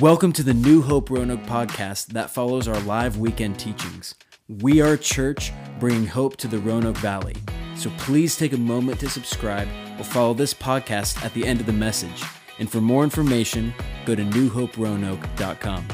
Welcome to the New Hope Roanoke podcast that follows our live weekend teachings. We are a church bringing hope to the Roanoke Valley. So please take a moment to subscribe or follow this podcast at the end of the message. And for more information, go to newhoperoanoke.com.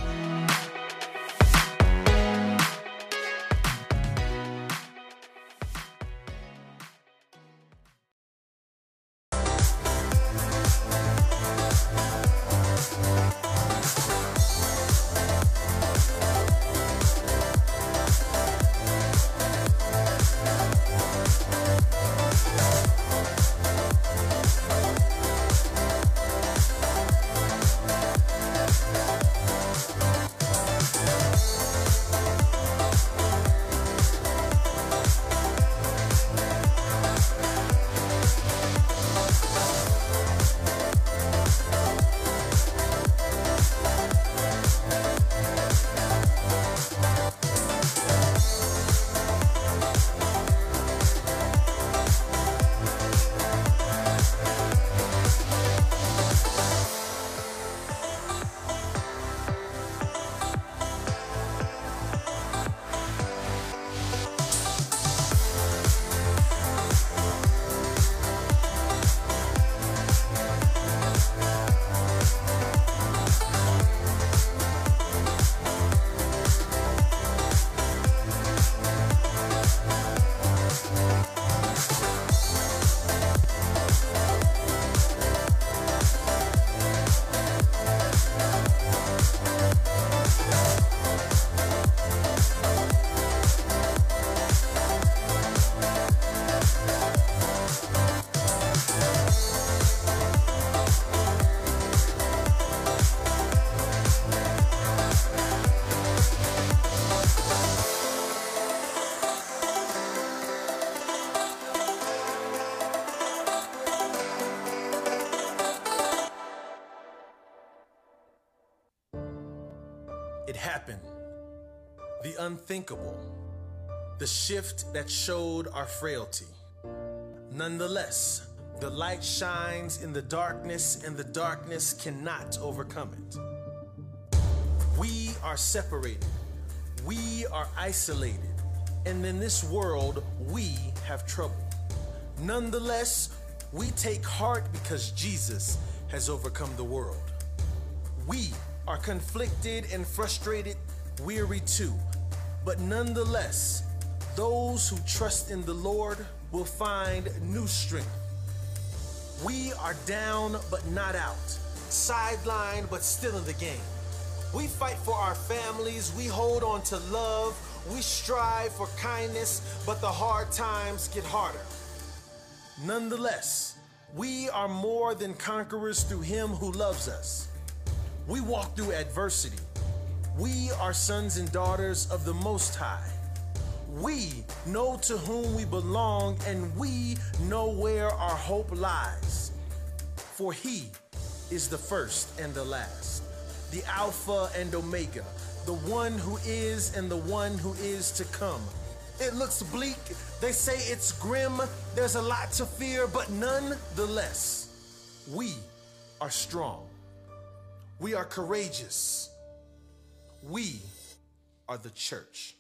unthinkable. The shift that showed our frailty. Nonetheless, the light shines in the darkness, and the darkness cannot overcome it. We are separated. We are isolated. And in this world, we have trouble. Nonetheless, we take heart because Jesus has overcome the world. We are conflicted and frustrated, weary too. But nonetheless, those who trust in the Lord will find new strength. We are down but not out, sidelined but still in the game. We fight for our families, we hold on to love, we strive for kindness, but the hard times get harder. Nonetheless, we are more than conquerors through Him who loves us. We walk through adversity. We are sons and daughters of the Most High. We know to whom we belong and we know where our hope lies. For He is the first and the last, the Alpha and Omega, the one who is and the one who is to come. It looks bleak, they say it's grim, there's a lot to fear, but nonetheless, we are strong. We are courageous. We are the church.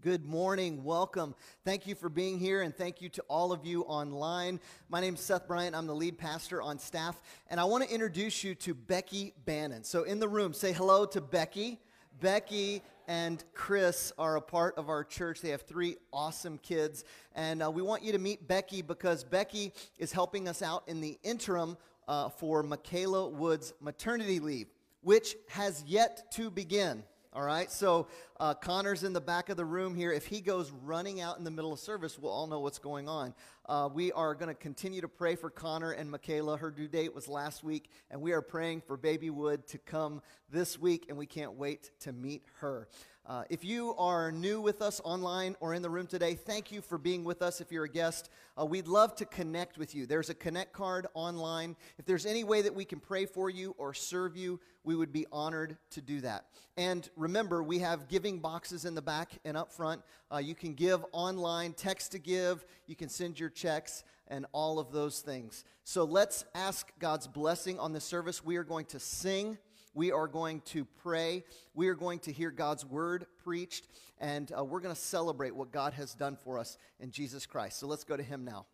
Good morning. Welcome. Thank you for being here, and thank you to all of you online. My name is Seth Bryant. I'm the lead pastor on staff, and I want to introduce you to Becky Bannon. So, in the room, say hello to Becky. Becky and Chris are a part of our church. They have three awesome kids, and uh, we want you to meet Becky because Becky is helping us out in the interim uh, for Michaela Wood's maternity leave, which has yet to begin. All right, so uh, Connor's in the back of the room here. If he goes running out in the middle of service, we'll all know what's going on. Uh, we are going to continue to pray for Connor and Michaela. Her due date was last week, and we are praying for Baby Wood to come this week, and we can't wait to meet her. Uh, if you are new with us online or in the room today, thank you for being with us. If you're a guest, uh, we'd love to connect with you. There's a connect card online. If there's any way that we can pray for you or serve you, we would be honored to do that. And remember, we have giving boxes in the back and up front. Uh, you can give online, text to give, you can send your checks, and all of those things. So let's ask God's blessing on the service. We are going to sing. We are going to pray. We are going to hear God's word preached. And uh, we're going to celebrate what God has done for us in Jesus Christ. So let's go to Him now.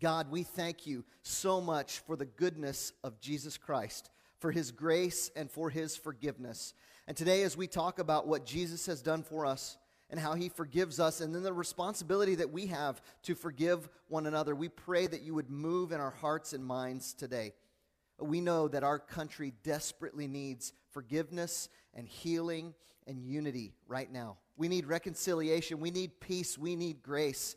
God, we thank you so much for the goodness of Jesus Christ, for His grace and for His forgiveness. And today, as we talk about what Jesus has done for us, and how he forgives us, and then the responsibility that we have to forgive one another. We pray that you would move in our hearts and minds today. We know that our country desperately needs forgiveness and healing and unity right now. We need reconciliation. We need peace. We need grace.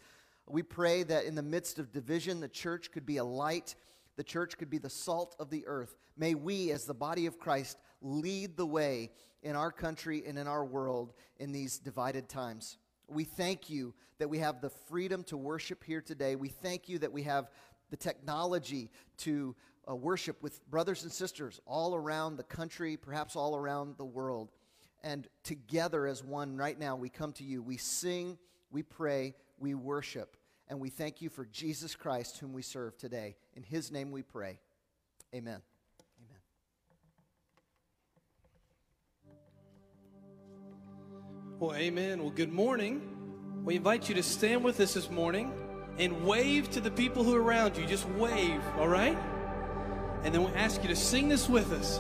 We pray that in the midst of division, the church could be a light. The church could be the salt of the earth. May we, as the body of Christ, lead the way in our country and in our world in these divided times. We thank you that we have the freedom to worship here today. We thank you that we have the technology to uh, worship with brothers and sisters all around the country, perhaps all around the world. And together as one, right now, we come to you. We sing, we pray, we worship. And we thank you for Jesus Christ, whom we serve today. In his name we pray. Amen. Amen. Well, amen. Well, good morning. We invite you to stand with us this morning and wave to the people who are around you. Just wave, all right? And then we ask you to sing this with us.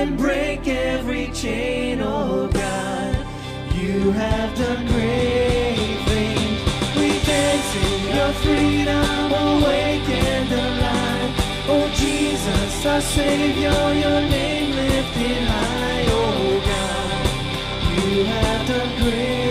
And break every chain, oh God. You have done great things. We dance in your freedom, awake and alive. Oh Jesus, our Savior, your name lifted high, oh God. You have done great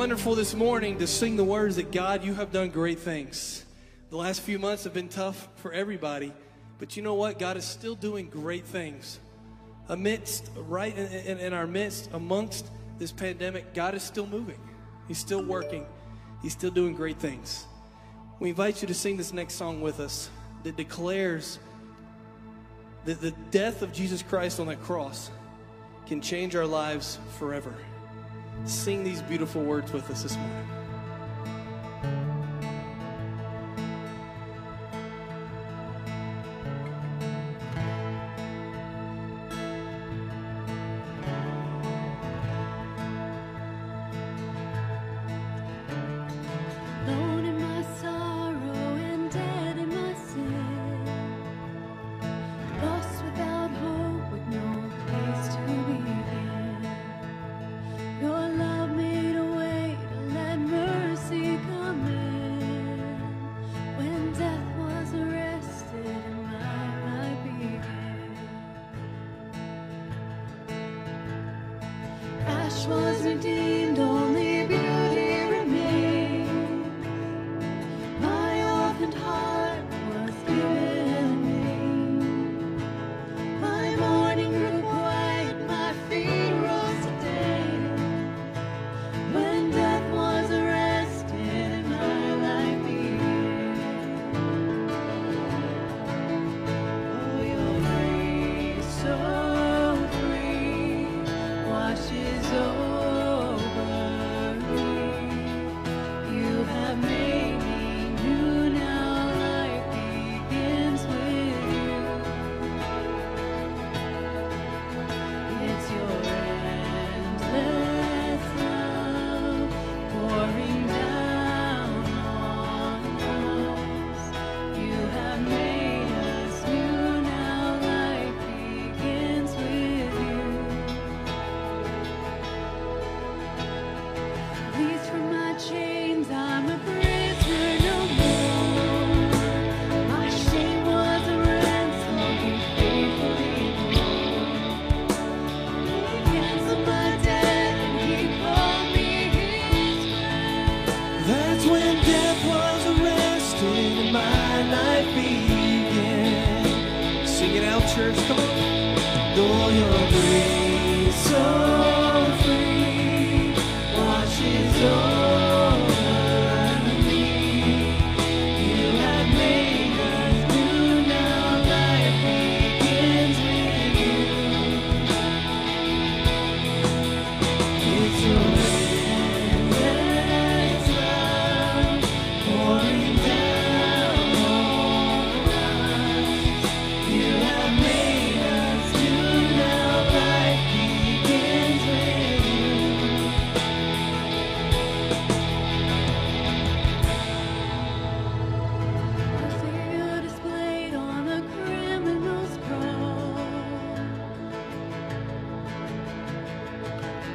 wonderful this morning to sing the words that God, you have done great things. The last few months have been tough for everybody, but you know what? God is still doing great things. Amidst, right in, in, in our midst, amongst this pandemic, God is still moving. He's still working. He's still doing great things. We invite you to sing this next song with us that declares that the death of Jesus Christ on that cross can change our lives forever. Sing these beautiful words with us this morning.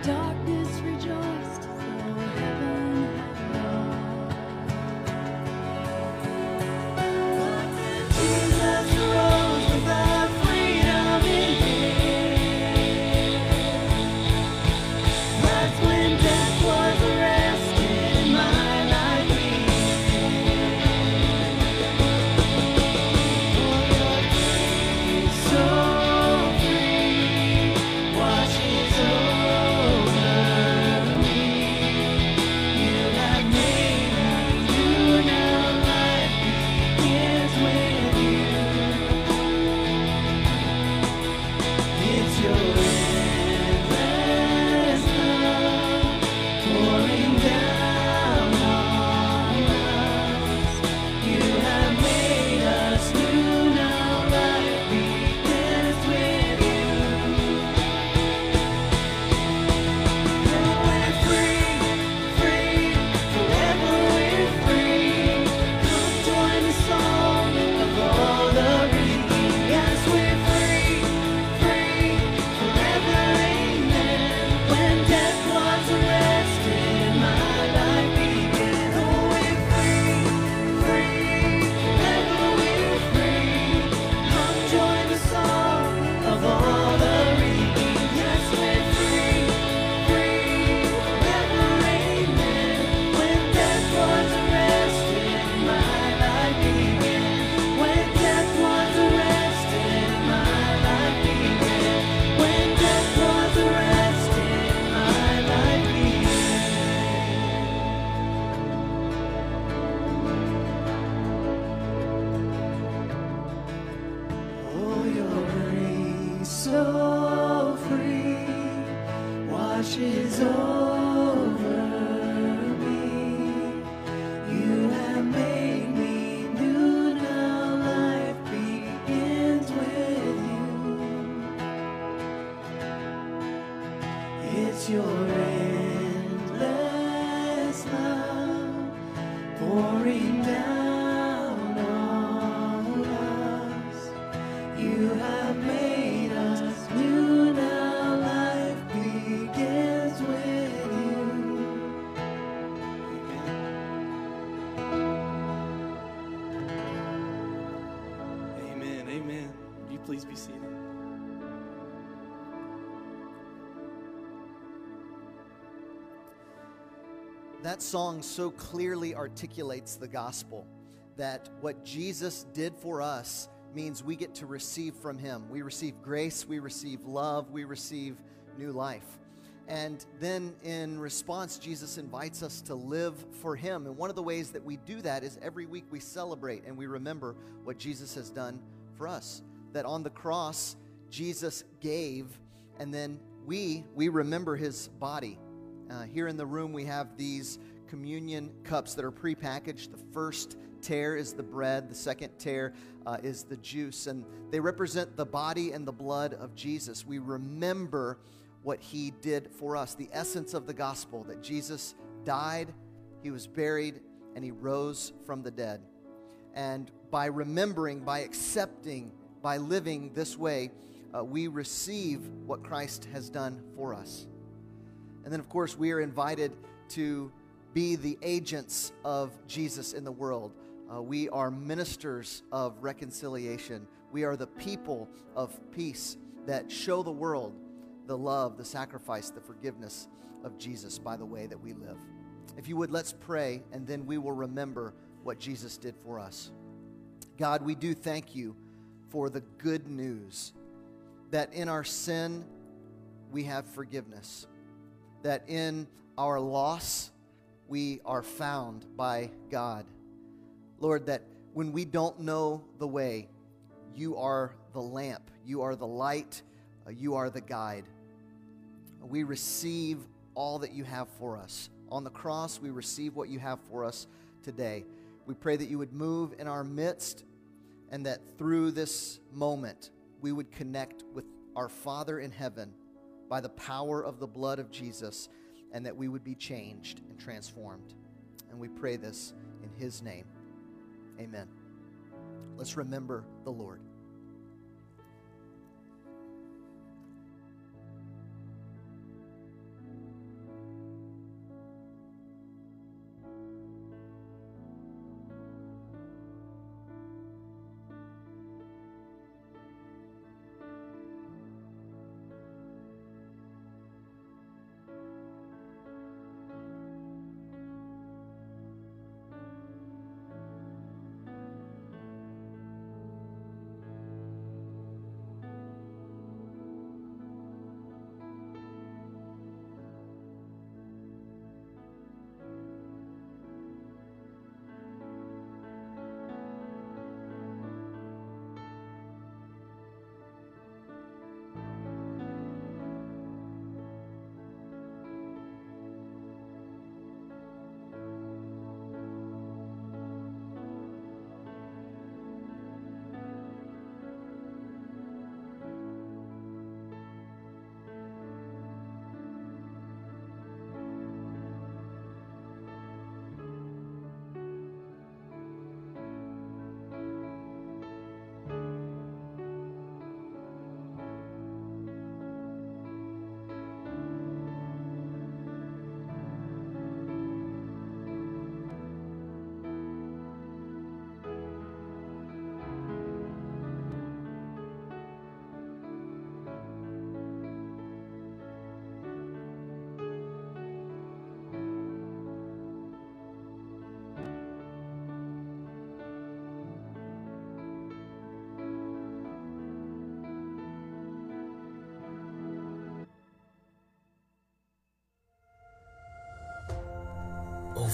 Darkness That song so clearly articulates the gospel that what Jesus did for us means we get to receive from him. We receive grace, we receive love, we receive new life. And then in response, Jesus invites us to live for him. And one of the ways that we do that is every week we celebrate and we remember what Jesus has done for us. That on the cross, Jesus gave, and then we we remember his body. Uh, here in the room, we have these communion cups that are prepackaged. The first tear is the bread, the second tear uh, is the juice, and they represent the body and the blood of Jesus. We remember what he did for us, the essence of the gospel that Jesus died, he was buried, and he rose from the dead. And by remembering, by accepting, by living this way, uh, we receive what Christ has done for us. And then, of course, we are invited to be the agents of Jesus in the world. Uh, we are ministers of reconciliation. We are the people of peace that show the world the love, the sacrifice, the forgiveness of Jesus by the way that we live. If you would, let's pray, and then we will remember what Jesus did for us. God, we do thank you for the good news that in our sin we have forgiveness that in our loss we are found by God. Lord, that when we don't know the way, you are the lamp, you are the light, uh, you are the guide. We receive all that you have for us. On the cross, we receive what you have for us today. We pray that you would move in our midst and that through this moment, we would connect with our Father in heaven by the power of the blood of Jesus, and that we would be changed and transformed. And we pray this in His name. Amen. Let's remember the Lord.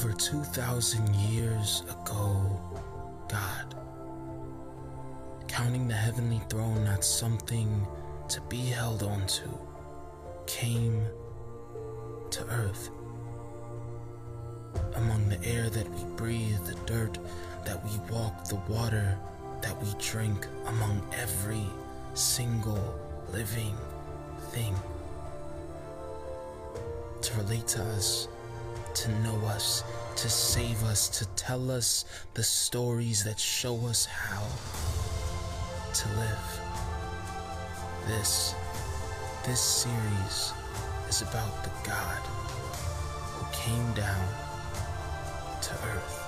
Over 2,000 years ago, God, counting the heavenly throne not something to be held onto, came to earth. Among the air that we breathe, the dirt that we walk, the water that we drink, among every single living thing. To relate to us, to know us, to save us, to tell us the stories that show us how to live. This, this series is about the God who came down to earth.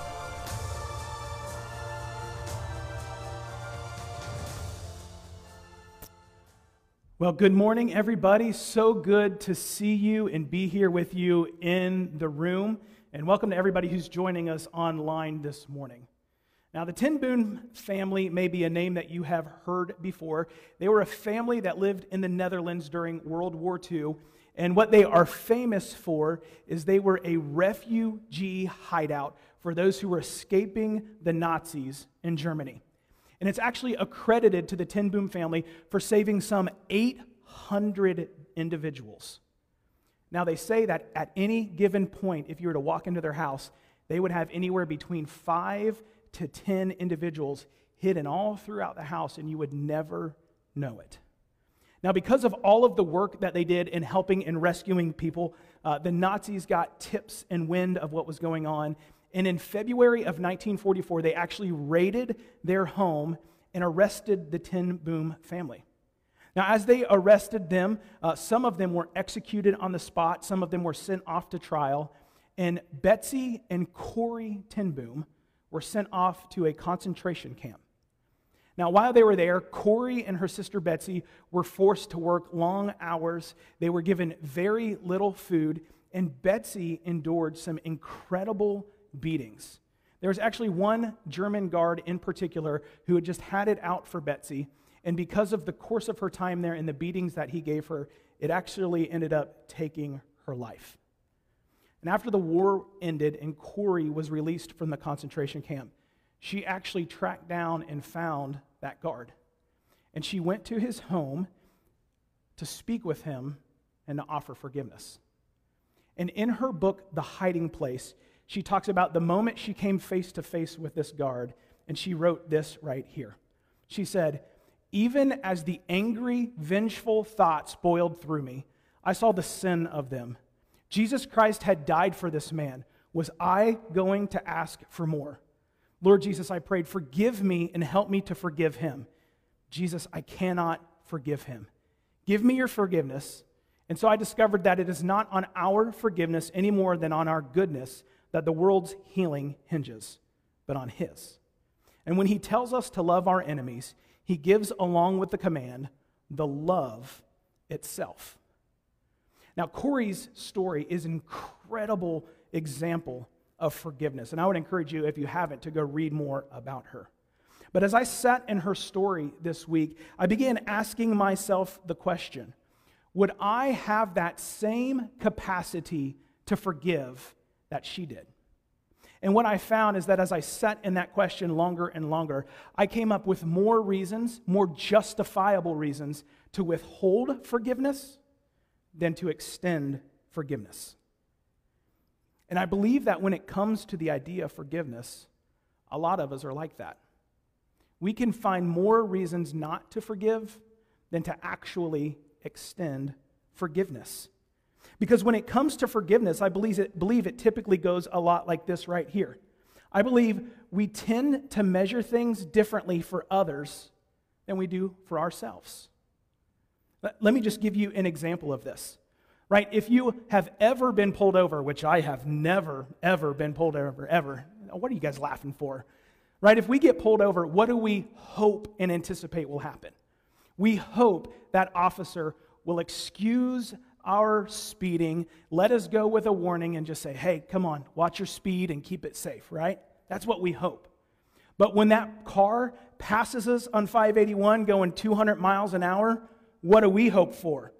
Well, good morning, everybody. So good to see you and be here with you in the room. And welcome to everybody who's joining us online this morning. Now, the Ten Boom family may be a name that you have heard before. They were a family that lived in the Netherlands during World War II. And what they are famous for is they were a refugee hideout for those who were escaping the Nazis in Germany. And it's actually accredited to the Ten Boom family for saving some 800 individuals. Now, they say that at any given point, if you were to walk into their house, they would have anywhere between five to 10 individuals hidden all throughout the house, and you would never know it. Now, because of all of the work that they did in helping and rescuing people, uh, the Nazis got tips and wind of what was going on. And in February of 1944, they actually raided their home and arrested the Ten Boom family. Now, as they arrested them, uh, some of them were executed on the spot, some of them were sent off to trial, and Betsie and Corrie Ten Boom were sent off to a concentration camp. Now, while they were there, Corrie and her sister Betsie were forced to work long hours. They were given very little food, and Betsie endured some incredible beatings. There was actually one German guard in particular who had just had it out for Betsie, and because of the course of her time there and the beatings that he gave her, it actually ended up taking her life. And after the war ended and Corrie was released from the concentration camp, she actually tracked down and found that guard. And she went to his home to speak with him and to offer forgiveness. And in her book, The Hiding Place, she talks about the moment she came face to face with this guard, and she wrote this right here. She said, Even as the angry, vengeful thoughts boiled through me, I saw the sin of them. Jesus Christ had died for this man. Was I going to ask for more? Lord Jesus, I prayed, forgive me and help me to forgive him. Jesus, I cannot forgive him. Give me your forgiveness. And so I discovered that it is not on our forgiveness any more than on our goodness that the world's healing hinges, but on his. And when he tells us to love our enemies, he gives, along with the command, the love itself. Now, Corrie's story is an incredible example of forgiveness. And I would encourage you, if you haven't, to go read more about her. But as I sat in her story this week, I began asking myself the question Would I have that same capacity to forgive that she did? And what I found is that as I sat in that question longer and longer, I came up with more reasons, more justifiable reasons to withhold forgiveness than to extend forgiveness. And I believe that when it comes to the idea of forgiveness, a lot of us are like that. We can find more reasons not to forgive than to actually extend forgiveness. Because when it comes to forgiveness, I believe it, believe it typically goes a lot like this right here. I believe we tend to measure things differently for others than we do for ourselves. Let, me just give you an example of this. Right? If you have ever been pulled over, which I have never, ever been pulled over, ever, what are you guys laughing for? Right? If we get pulled over, what do we hope and anticipate will happen? We hope that officer will excuse our speeding, let us go with a warning, and just say, hey, come on, watch your speed and keep it safe, right? That's what we hope. But when that car passes us on 581 going 200 miles an hour, what do we hope for?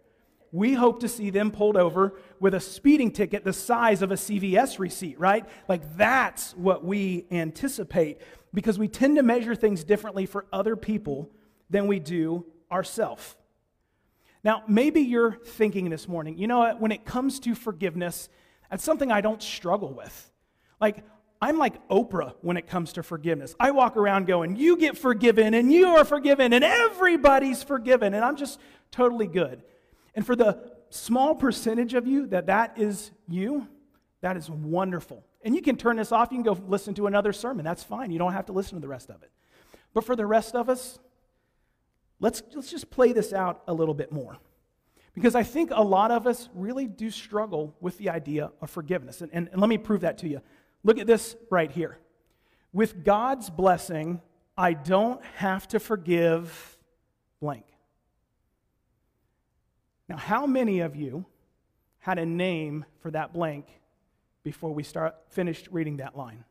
we hope to see them pulled over with a speeding ticket the size of a CVS receipt, right? Like that's what we anticipate because we tend to measure things differently for other people than we do ourselves. Now, maybe you're thinking this morning, you know what, when it comes to forgiveness, that's something I don't struggle with. Like, I'm like Oprah when it comes to forgiveness. I walk around going, You get forgiven, and you are forgiven, and everybody's forgiven, and I'm just totally good. And for the small percentage of you that that is you, that is wonderful. And you can turn this off, you can go listen to another sermon. That's fine. You don't have to listen to the rest of it. But for the rest of us, let's, let's just play this out a little bit more. Because I think a lot of us really do struggle with the idea of forgiveness. And, and, and let me prove that to you. Look at this right here. With God's blessing, I don't have to forgive blank. Now, how many of you had a name for that blank before we start finished reading that line?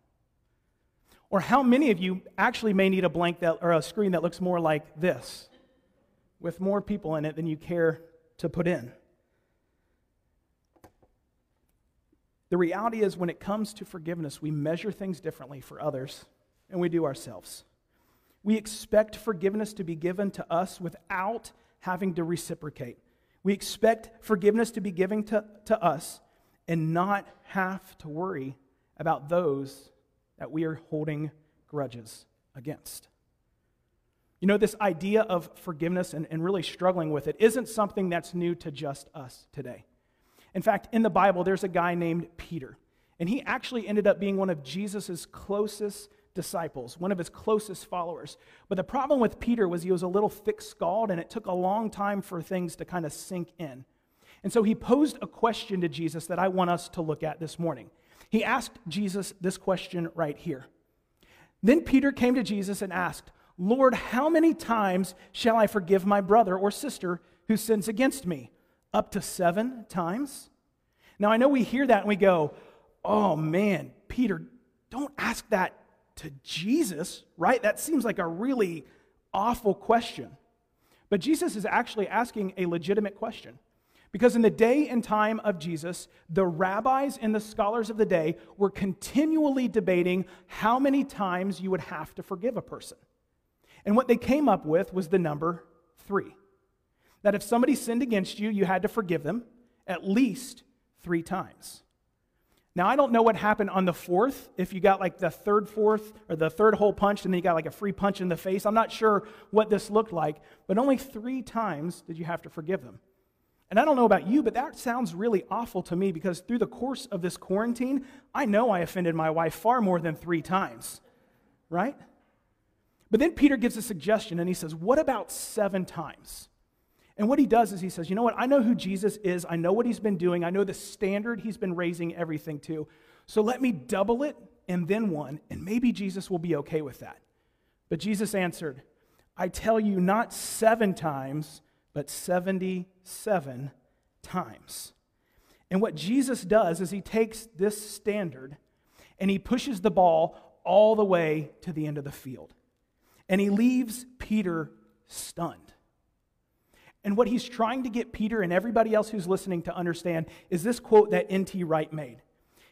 Or how many of you actually may need a blank that, or a screen that looks more like this, with more people in it than you care to put in? The reality is, when it comes to forgiveness, we measure things differently for others and we do ourselves. We expect forgiveness to be given to us without having to reciprocate. We expect forgiveness to be given to, to us and not have to worry about those that we are holding grudges against. You know, this idea of forgiveness and, and really struggling with it isn't something that's new to just us today. In fact, in the Bible, there's a guy named Peter, and he actually ended up being one of Jesus' closest disciples, one of his closest followers. But the problem with Peter was he was a little thick skulled, and it took a long time for things to kind of sink in. And so he posed a question to Jesus that I want us to look at this morning. He asked Jesus this question right here. Then Peter came to Jesus and asked, Lord, how many times shall I forgive my brother or sister who sins against me? Up to seven times? Now, I know we hear that and we go, oh man, Peter, don't ask that to Jesus, right? That seems like a really awful question. But Jesus is actually asking a legitimate question. Because in the day and time of Jesus, the rabbis and the scholars of the day were continually debating how many times you would have to forgive a person. And what they came up with was the number three. That if somebody sinned against you, you had to forgive them at least three times. Now, I don't know what happened on the fourth, if you got like the third fourth or the third hole punch and then you got like a free punch in the face. I'm not sure what this looked like, but only three times did you have to forgive them. And I don't know about you, but that sounds really awful to me because through the course of this quarantine, I know I offended my wife far more than three times, right? But then Peter gives a suggestion and he says, What about seven times? And what he does is he says, You know what? I know who Jesus is. I know what he's been doing. I know the standard he's been raising everything to. So let me double it and then one, and maybe Jesus will be okay with that. But Jesus answered, I tell you, not seven times, but 77 times. And what Jesus does is he takes this standard and he pushes the ball all the way to the end of the field. And he leaves Peter stunned. And what he's trying to get Peter and everybody else who's listening to understand is this quote that N.T. Wright made.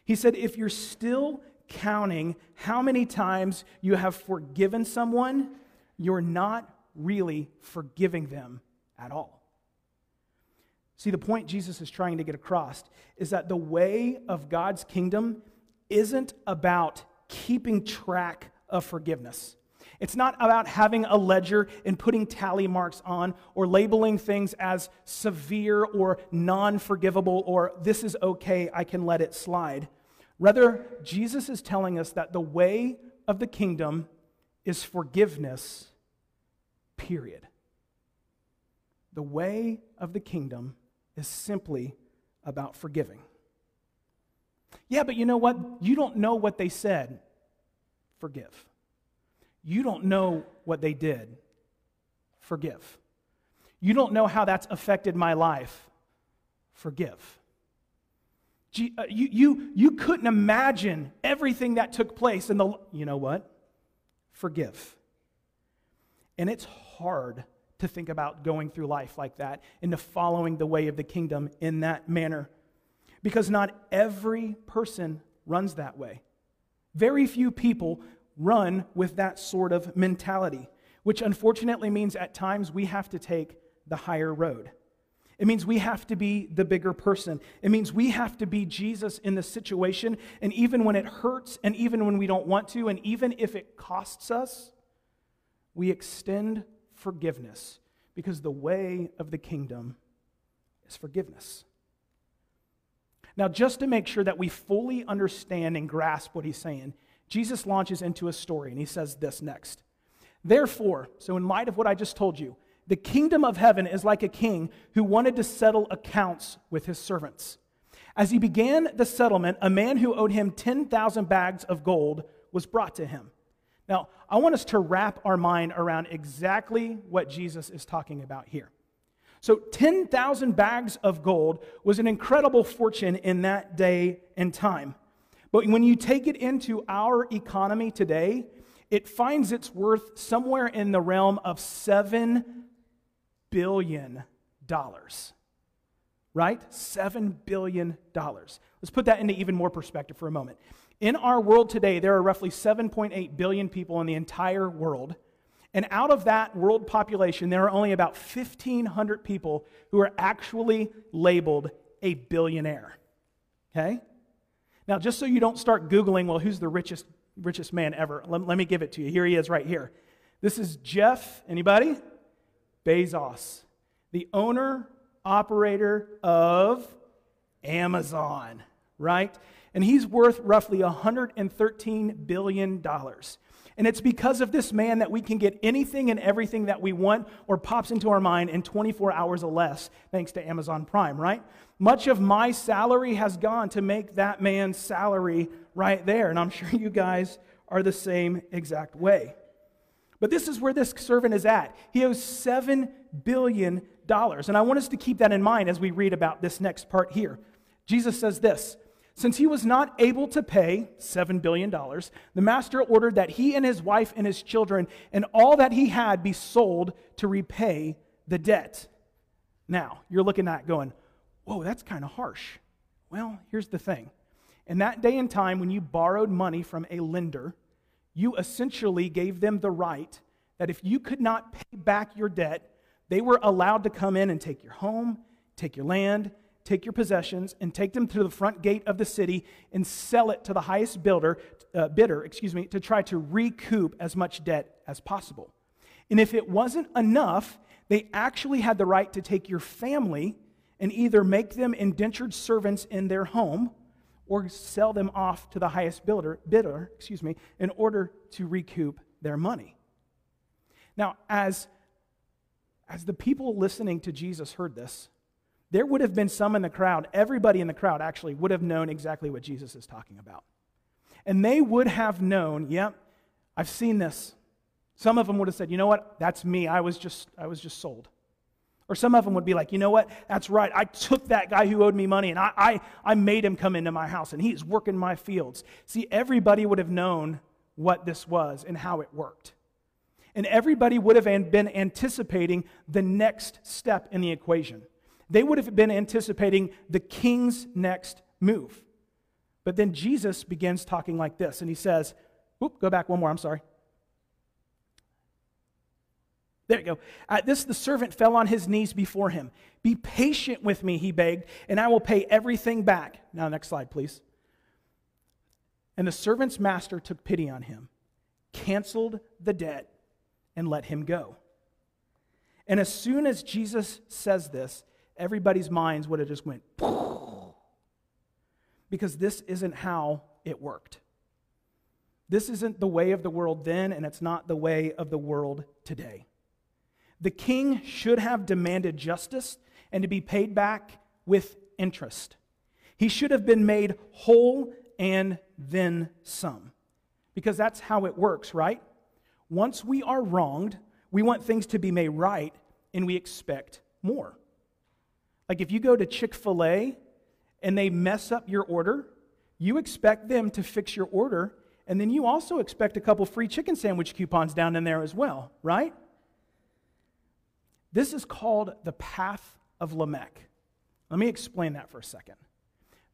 He said, If you're still counting how many times you have forgiven someone, you're not really forgiving them at all. See, the point Jesus is trying to get across is that the way of God's kingdom isn't about keeping track of forgiveness. It's not about having a ledger and putting tally marks on or labeling things as severe or non forgivable or this is okay, I can let it slide. Rather, Jesus is telling us that the way of the kingdom is forgiveness, period. The way of the kingdom is simply about forgiving. Yeah, but you know what? You don't know what they said. Forgive. You don't know what they did. Forgive. You don't know how that's affected my life. Forgive. Uh, you, you, you couldn't imagine everything that took place in the, you know what? Forgive. And it's hard to think about going through life like that, into following the way of the kingdom in that manner. Because not every person runs that way. Very few people run with that sort of mentality, which unfortunately means at times we have to take the higher road. It means we have to be the bigger person. It means we have to be Jesus in the situation. And even when it hurts, and even when we don't want to, and even if it costs us, we extend forgiveness because the way of the kingdom is forgiveness. Now, just to make sure that we fully understand and grasp what he's saying, Jesus launches into a story and he says this next. Therefore, so in light of what I just told you, the kingdom of heaven is like a king who wanted to settle accounts with his servants. As he began the settlement, a man who owed him 10,000 bags of gold was brought to him. Now, I want us to wrap our mind around exactly what Jesus is talking about here. So, 10,000 bags of gold was an incredible fortune in that day and time. But when you take it into our economy today, it finds its worth somewhere in the realm of $7 billion. Right? $7 billion. Let's put that into even more perspective for a moment. In our world today, there are roughly 7.8 billion people in the entire world. And out of that world population, there are only about 1,500 people who are actually labeled a billionaire. Okay? Now, just so you don't start Googling, well, who's the richest, richest man ever? Let, let me give it to you. Here he is right here. This is Jeff, anybody? Bezos, the owner, operator of Amazon, right? And he's worth roughly $113 billion. And it's because of this man that we can get anything and everything that we want or pops into our mind in 24 hours or less, thanks to Amazon Prime, right? Much of my salary has gone to make that man's salary right there. And I'm sure you guys are the same exact way. But this is where this servant is at. He owes $7 billion. And I want us to keep that in mind as we read about this next part here. Jesus says this since he was not able to pay $7 billion, the master ordered that he and his wife and his children and all that he had be sold to repay the debt. Now, you're looking at going, whoa, that's kind of harsh. Well, here's the thing. In that day and time, when you borrowed money from a lender, you essentially gave them the right that if you could not pay back your debt, they were allowed to come in and take your home, take your land, take your possessions and take them to the front gate of the city and sell it to the highest builder, uh, bidder, excuse me, to try to recoup as much debt as possible. And if it wasn't enough, they actually had the right to take your family and either make them indentured servants in their home or sell them off to the highest builder, bidder, excuse me, in order to recoup their money. Now, as, as the people listening to Jesus heard this, there would have been some in the crowd, everybody in the crowd actually would have known exactly what Jesus is talking about. And they would have known, yep, I've seen this. Some of them would have said, you know what, that's me. I was just, I was just sold. Or some of them would be like, you know what, that's right. I took that guy who owed me money and I, I, I made him come into my house and he's working my fields. See, everybody would have known what this was and how it worked. And everybody would have been anticipating the next step in the equation. They would have been anticipating the king's next move. But then Jesus begins talking like this, and he says, Whoop, go back one more, I'm sorry. There you go. At this, the servant fell on his knees before him. Be patient with me, he begged, and I will pay everything back. Now, next slide, please. And the servant's master took pity on him, canceled the debt, and let him go. And as soon as Jesus says this, everybody's minds would have just went because this isn't how it worked. This isn't the way of the world then, and it's not the way of the world today. The king should have demanded justice and to be paid back with interest. He should have been made whole and then some. Because that's how it works, right? Once we are wronged, we want things to be made right and we expect more. Like if you go to Chick fil A and they mess up your order, you expect them to fix your order, and then you also expect a couple free chicken sandwich coupons down in there as well, right? This is called the path of Lamech. Let me explain that for a second.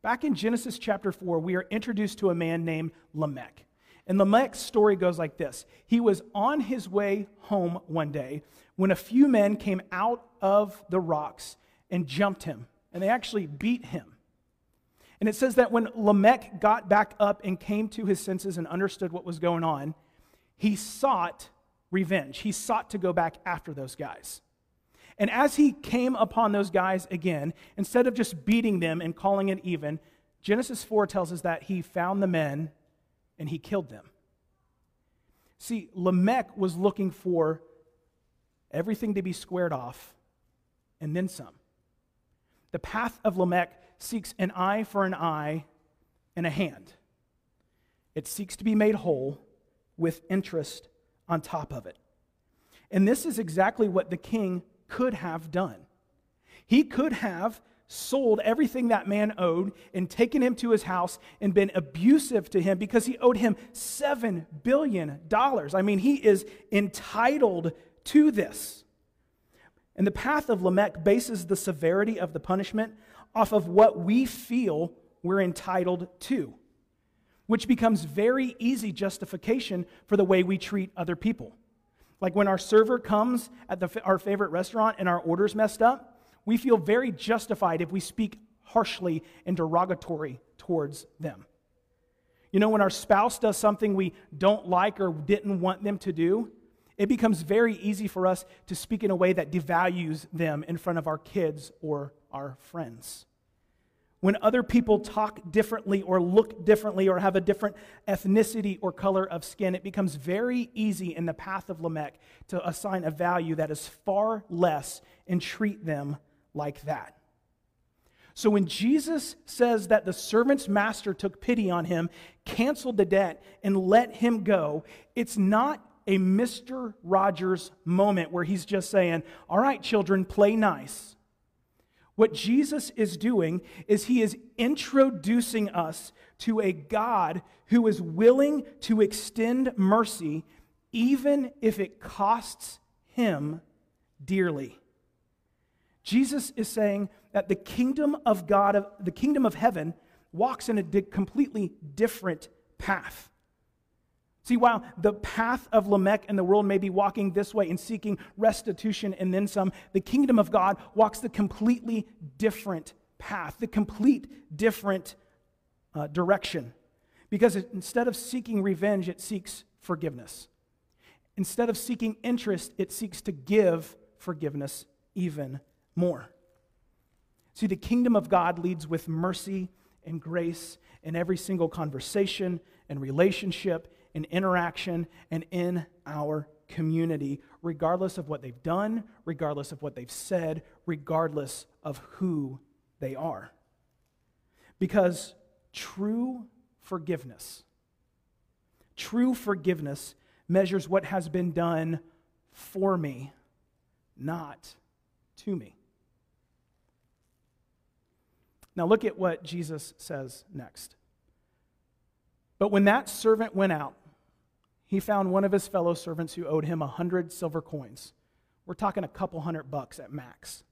Back in Genesis chapter 4, we are introduced to a man named Lamech. And Lamech's story goes like this He was on his way home one day when a few men came out of the rocks and jumped him, and they actually beat him. And it says that when Lamech got back up and came to his senses and understood what was going on, he sought revenge. He sought to go back after those guys. And as he came upon those guys again, instead of just beating them and calling it even, Genesis 4 tells us that he found the men and he killed them. See, Lamech was looking for everything to be squared off and then some. The path of Lamech seeks an eye for an eye and a hand. It seeks to be made whole with interest on top of it. And this is exactly what the king could have done. He could have sold everything that man owed and taken him to his house and been abusive to him because he owed him $7 billion. I mean, he is entitled to this. And the path of Lamech bases the severity of the punishment off of what we feel we're entitled to, which becomes very easy justification for the way we treat other people. Like when our server comes at the, our favorite restaurant and our order's messed up, we feel very justified if we speak harshly and derogatory towards them. You know, when our spouse does something we don't like or didn't want them to do, it becomes very easy for us to speak in a way that devalues them in front of our kids or our friends. When other people talk differently or look differently or have a different ethnicity or color of skin, it becomes very easy in the path of Lamech to assign a value that is far less and treat them like that. So when Jesus says that the servant's master took pity on him, canceled the debt, and let him go, it's not a Mr. Rogers moment where he's just saying, All right, children, play nice. What Jesus is doing is he is introducing us to a God who is willing to extend mercy even if it costs him dearly. Jesus is saying that the kingdom of God, the kingdom of heaven, walks in a completely different path. See, while the path of Lamech and the world may be walking this way and seeking restitution and then some, the kingdom of God walks the completely different path, the complete different uh, direction. Because it, instead of seeking revenge, it seeks forgiveness. Instead of seeking interest, it seeks to give forgiveness even more. See, the kingdom of God leads with mercy and grace in every single conversation and relationship and interaction and in our community, regardless of what they've done, regardless of what they've said, regardless of who they are. Because true forgiveness, true forgiveness measures what has been done for me, not to me. Now, look at what Jesus says next. But when that servant went out, he found one of his fellow servants who owed him a hundred silver coins. We're talking a couple hundred bucks at max.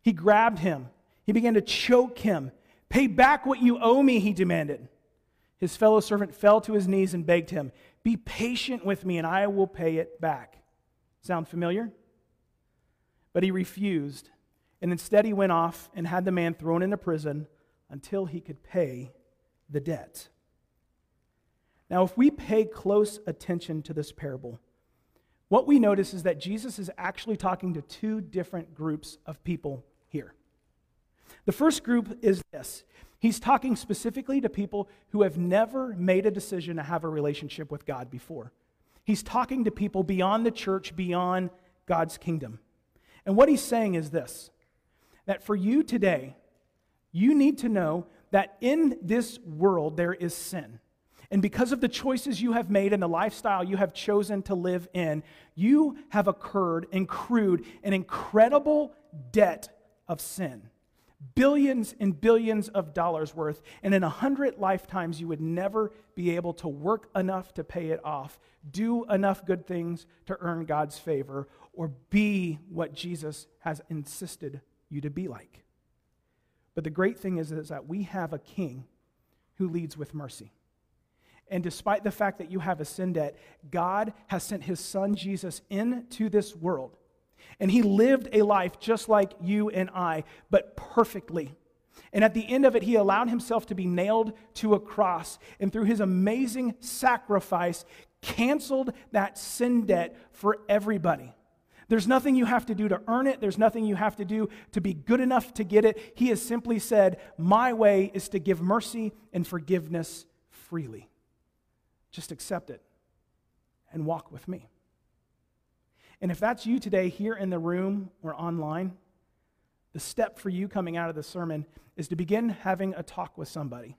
He grabbed him. He began to choke him. Pay back what you owe me, he demanded. His fellow servant fell to his knees and begged him, Be patient with me, and I will pay it back. Sound familiar? But he refused, and instead he went off and had the man thrown into prison until he could pay the debt. Now, if we pay close attention to this parable, what we notice is that Jesus is actually talking to two different groups of people here. The first group is this He's talking specifically to people who have never made a decision to have a relationship with God before. He's talking to people beyond the church, beyond God's kingdom. And what he's saying is this that for you today, you need to know that in this world there is sin. And because of the choices you have made and the lifestyle you have chosen to live in, you have incurred, accrued an incredible debt of sin. billions and billions of dollars worth, and in a hundred lifetimes you would never be able to work enough to pay it off, do enough good things to earn God's favor, or be what Jesus has insisted you to be like. But the great thing is, is that we have a king who leads with mercy. And despite the fact that you have a sin debt, God has sent his son Jesus into this world. And he lived a life just like you and I, but perfectly. And at the end of it, he allowed himself to be nailed to a cross. And through his amazing sacrifice, canceled that sin debt for everybody. There's nothing you have to do to earn it. There's nothing you have to do to be good enough to get it. He has simply said, My way is to give mercy and forgiveness freely. Just accept it and walk with me. And if that's you today, here in the room or online, the step for you coming out of the sermon is to begin having a talk with somebody.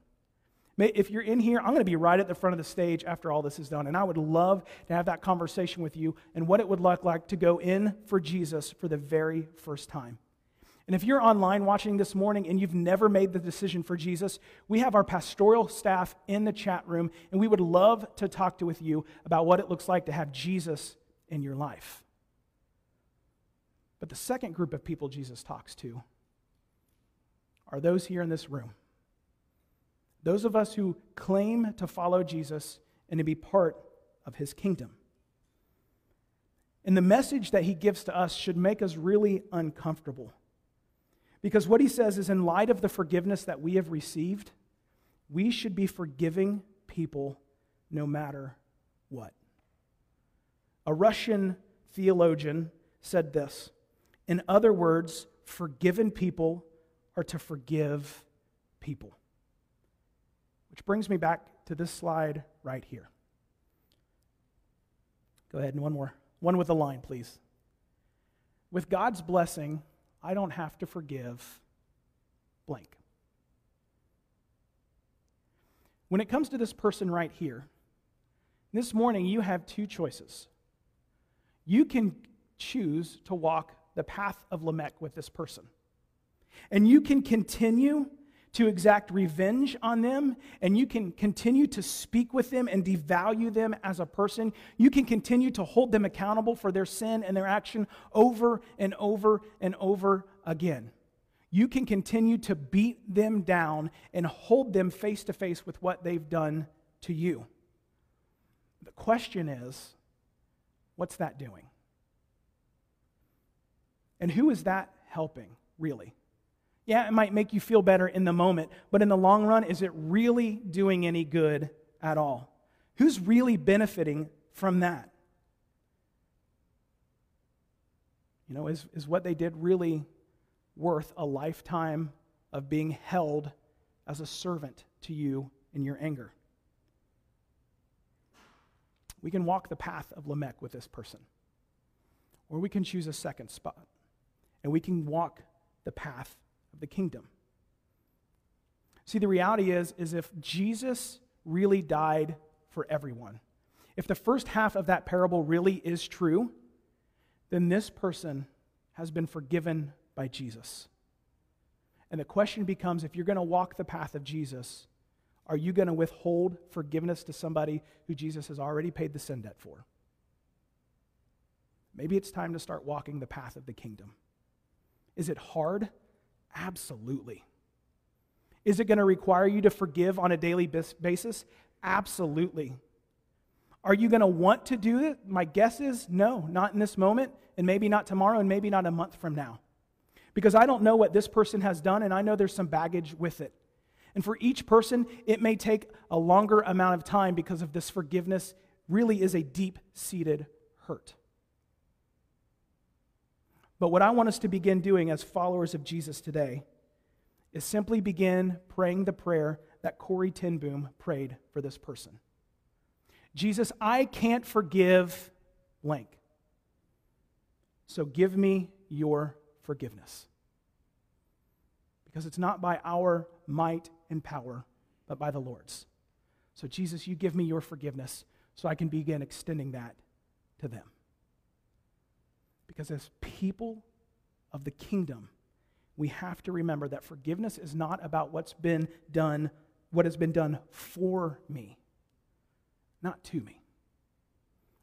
If you're in here, I'm going to be right at the front of the stage after all this is done. And I would love to have that conversation with you and what it would look like to go in for Jesus for the very first time. And if you're online watching this morning and you've never made the decision for Jesus, we have our pastoral staff in the chat room, and we would love to talk to with you about what it looks like to have Jesus in your life. But the second group of people Jesus talks to are those here in this room. Those of us who claim to follow Jesus and to be part of his kingdom. And the message that he gives to us should make us really uncomfortable. Because what he says is, in light of the forgiveness that we have received, we should be forgiving people no matter what. A Russian theologian said this In other words, forgiven people are to forgive people. Which brings me back to this slide right here. Go ahead and one more. One with a line, please. With God's blessing, I don't have to forgive blank. When it comes to this person right here, this morning you have two choices. You can choose to walk the path of Lamech with this person. And you can continue to exact revenge on them, and you can continue to speak with them and devalue them as a person. You can continue to hold them accountable for their sin and their action over and over and over again. You can continue to beat them down and hold them face to face with what they've done to you. The question is what's that doing? And who is that helping, really? Yeah, it might make you feel better in the moment, but in the long run, is it really doing any good at all? Who's really benefiting from that? You know, is, is what they did really worth a lifetime of being held as a servant to you in your anger? We can walk the path of Lamech with this person, or we can choose a second spot, and we can walk the path of the kingdom. See, the reality is, is if Jesus really died for everyone, if the first half of that parable really is true, then this person has been forgiven by Jesus. And the question becomes if you're going to walk the path of Jesus, are you going to withhold forgiveness to somebody who Jesus has already paid the sin debt for? Maybe it's time to start walking the path of the kingdom. Is it hard? Absolutely. Is it going to require you to forgive on a daily basis? Absolutely. Are you going to want to do it? My guess is no, not in this moment, and maybe not tomorrow, and maybe not a month from now. Because I don't know what this person has done, and I know there's some baggage with it. And for each person, it may take a longer amount of time because of this forgiveness really is a deep seated hurt. But what I want us to begin doing as followers of Jesus today is simply begin praying the prayer that Corrie Ten Boom prayed for this person. Jesus, I can't forgive blank. So give me your forgiveness. Because it's not by our might and power, but by the Lord's. So, Jesus, you give me your forgiveness so I can begin extending that to them. Because as people of the kingdom, we have to remember that forgiveness is not about what's been done, what has been done for me, not to me.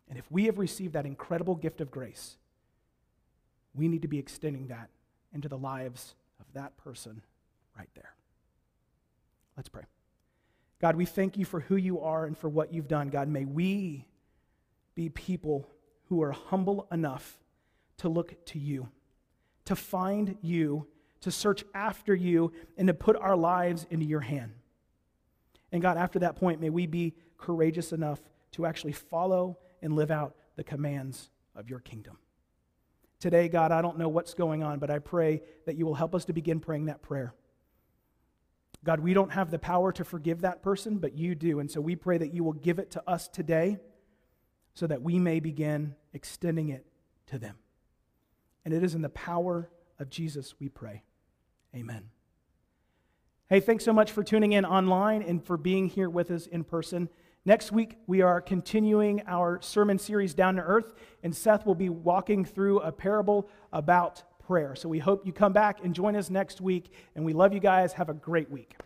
And if we have received that incredible gift of grace, we need to be extending that into the lives of that person right there. Let's pray. God, we thank you for who you are and for what you've done. God, may we be people who are humble enough to look to you, to find you, to search after you, and to put our lives into your hand. And God, after that point, may we be courageous enough to actually follow and live out the commands of your kingdom. Today, God, I don't know what's going on, but I pray that you will help us to begin praying that prayer. God, we don't have the power to forgive that person, but you do. And so we pray that you will give it to us today so that we may begin extending it to them. And it is in the power of Jesus we pray. Amen. Hey, thanks so much for tuning in online and for being here with us in person. Next week, we are continuing our sermon series, Down to Earth, and Seth will be walking through a parable about prayer. So we hope you come back and join us next week, and we love you guys. Have a great week.